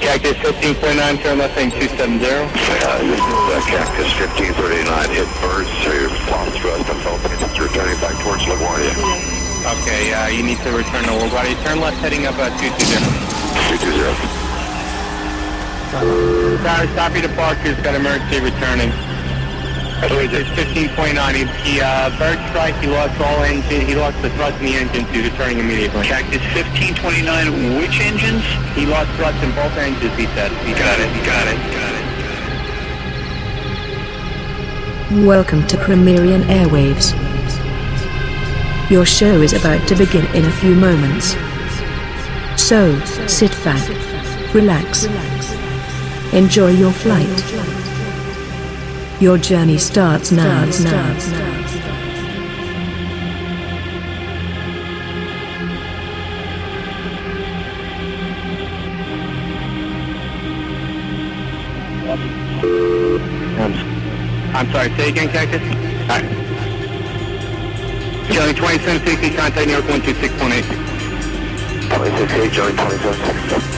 Cactus 15.9, turn left lane 270. Uh, this is uh, Cactus fifteen thirty-nine, hit birds to lost thrust on Philippines, returning back towards LaGuardia. Okay, uh, you need to return to LaGuardia. Turn left heading up uh, 220. Two two zero. Sorry, stop your departures, got emergency returning. It's 15.9, he, he uh, bird strike, he lost all engine, he lost the thrust in the engine, so turning immediately. Cactus 1529, which engines? He lost thrust in both engines, he said. He Got it, he got it, he got it. Welcome to Premierian Airwaves. Your show is about to begin in a few moments. So, sit back, relax, enjoy your flight. Your journey starts now. Starts now. Um, I'm sorry, say again, Cactus? Alright. 2760, contact New York 126.8. 26.8, Johnny 2760.